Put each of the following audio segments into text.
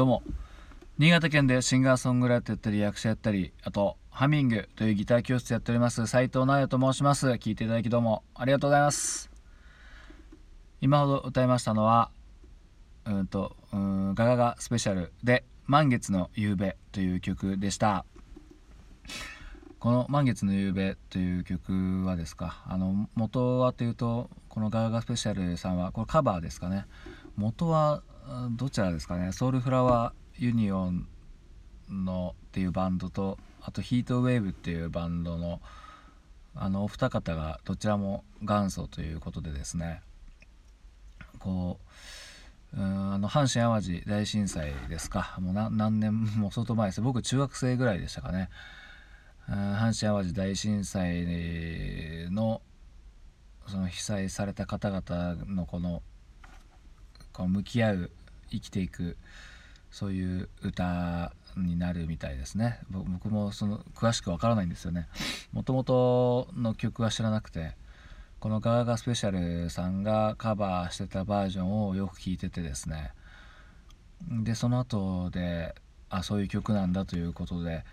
どうも。新潟県でシンガーソングライターやったり役者やったりあとハミングというギター教室やっております斉藤直也と申します。聞いていただきどうも。ありがとうございます。今ほど歌いましたのはうんとうんガガガスペシャルで満月の夕べという曲でした。この「満月の夕べ」という曲はですかあの元はというとこのガガガスペシャルさんはこれカバーですかね。元はどちらですかね。ソウルフラワーユニオンのっていうバンドとあとヒートウェーブっていうバンドのあのお二方がどちらも元祖ということでですね。こううんあの阪神・淡路大震災ですか。もう何年も相当前です。僕中学生ぐらいでしたかね。阪神・淡路大震災のその被災された方々のこのこの向き合う生きていくそういう歌になるみたいですね。僕もその詳しくわからないんですよね。もともとの曲は知らなくてこのガガガスペシャルさんがカバーしてたバージョンをよく聴いててですね。でその後であそういう曲なんだということで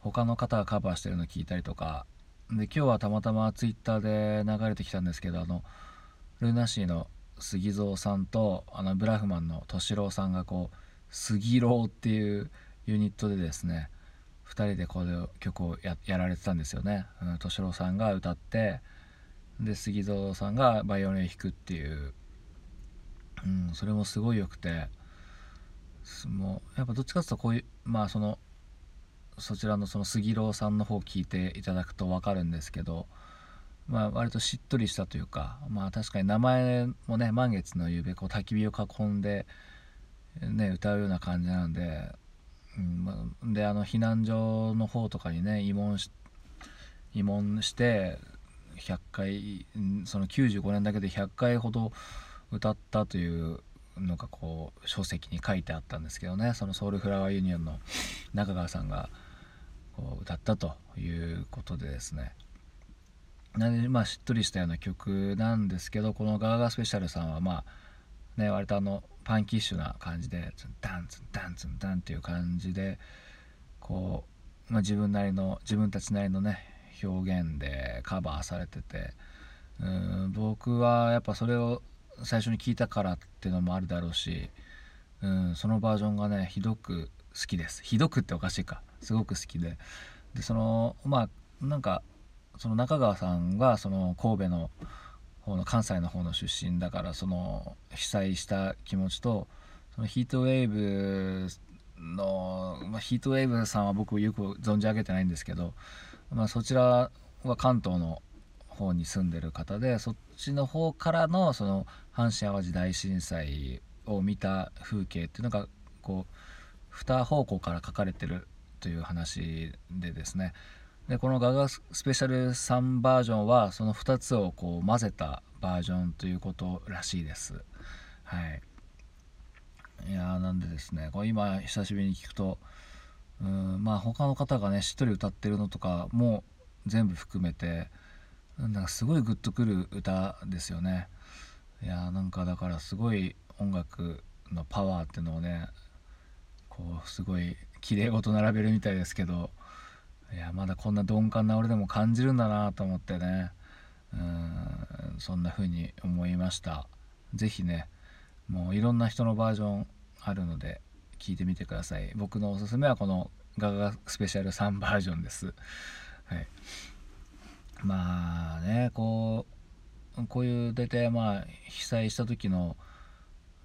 他の方がカバーしてるの聞いたりとか。で今日はたまたまツイッターで流れてきたんですけどあのルナシーの杉蔵さんとあのブラフマンの敏郎さんがこう「杉郎」っていうユニットでですね2人でこの曲をやられてたんですよね。敏郎さんが歌ってで杉蔵さんがバイオリンを弾くっていう、うん、それもすごい良くてもうやっぱどっちかっていうとこういうまあそのそちらのその杉郎さんの方を聞いていただくと分かるんですけど、まあ、割としっとりしたというか、まあ、確かに名前もね満月の夕べこう焚き火を囲んで、ね、歌うような感じなんで,、うん、であの避難所の方とかにね慰問し慰問して100回その95年だけで100回ほど歌ったというのがこう書籍に書いてあったんですけどねそのソウルフラワーユニオンの中川さんがこう歌ったということでですね。なんでまあしっとりしたような曲なんですけどこのガーガースペシャルさんはまあね割とあのパンキッシュな感じでツンダンツンダンツンダンっていう感じでこう、まあ、自分なりの自分たちなりのね表現でカバーされててうん僕はやっぱそれを最初に聞いたからっていうのもあるだろうし、うん、そのバージョンがねひどく好きです。ひどくっておかしいか。すごく好きで。でそのまあなんかその中川さんがその神戸の方の関西の方の出身だからその被災した気持ちとそのヒートウェーブの、まあ、ヒートウェーブさんは僕よく存じ上げてないんですけど、まあ、そちらは関東の方に住んでる方でそっちの方からのその阪神・淡路大震災を見た風景っていうのがこう2方向から書かれてるという話でですね。でこのガガスペシャル3バージョンはその2つをこう混ぜたバージョンということらしいです。はい、いやなんでですねこれ今久しぶりに聞くとうんまあ他の方がねしっとり歌ってるのとかも全部含めてなんかすごいグッとくる歌ですよねいやなんかだからすごい音楽のパワーっていうのをねこうすごい綺麗事並べるみたいですけどいやまだこんな鈍感な俺でも感じるんだなと思ってね。うんそんな風に思いました。是非ねもういろんな人のバージョンあるので聞いてみてください。僕のおすすめはこのガガスペシャル3バージョンです。はい。まあねこうこういう大体まあ被災した時の、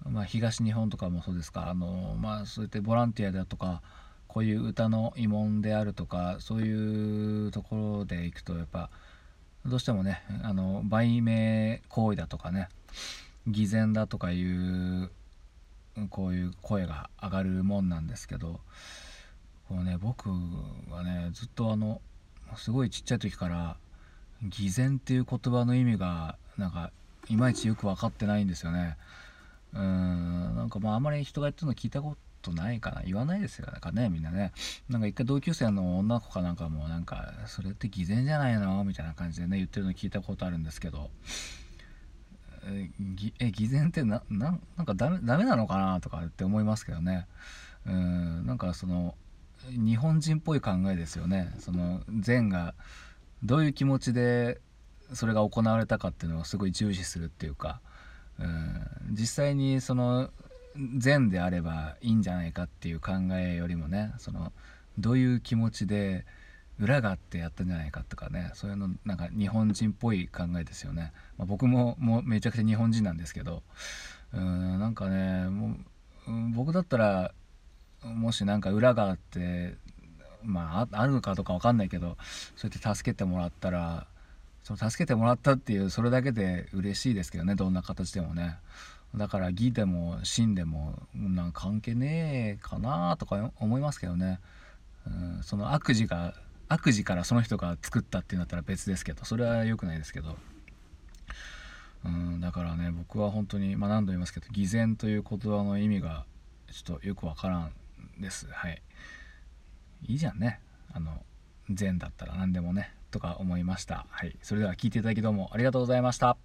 まあ、東日本とかもそうですか。あのまあそうやってボランティアだとかこういう歌の慰問であるとかそういうところでいくとやっぱどうしてもねあの売名行為だとかね偽善だとかいうこういう声が上がるもんなんですけどこうね僕はねずっとあのすごいちっちゃい時から偽善っていう言葉の意味がなんかいまいちよく分かってないんですよね。うんなんかまああまり人が言ってるの聞いたこととないかな。言わないですよね。みんなね。なんか一回同級生の女の子かなんかもなんかそれって偽善じゃないの？みたいな感じでね言ってるの聞いたことあるんですけど。え偽善ってななんかダメダメなのかなとかって思いますけどね。うんなんかその日本人っぽい考えですよね。その禅がどういう気持ちでそれが行われたかっていうのをすごい重視するっていうか。うん実際にその善であればいいんじゃないかっていう考えよりもねそのどういう気持ちで裏があってやったんじゃないかとかねそういうのなんか日本人っぽい考えですよね、まあ、僕ももうめちゃくちゃ日本人なんですけどうんなんかねもう僕だったらもし何か裏があってまああるのかどうか分かんないけどそうやって助けてもらったらその助けてもらったっていうそれだけで嬉しいですけどねどんな形でもね。だから義でも真でもなんか関係ねえかなとか思いますけどね、うん、その悪事が悪事からその人が作ったっていうんだったら別ですけどそれは良くないですけど、うん、だからね僕は本当に、まあ、何度言いますけど偽善という言葉の意味がちょっとよくわからんです。はい。いいじゃんね。あの善だったら何でもねとか思いました。はい。それでは聞いていただきどうもありがとうございました。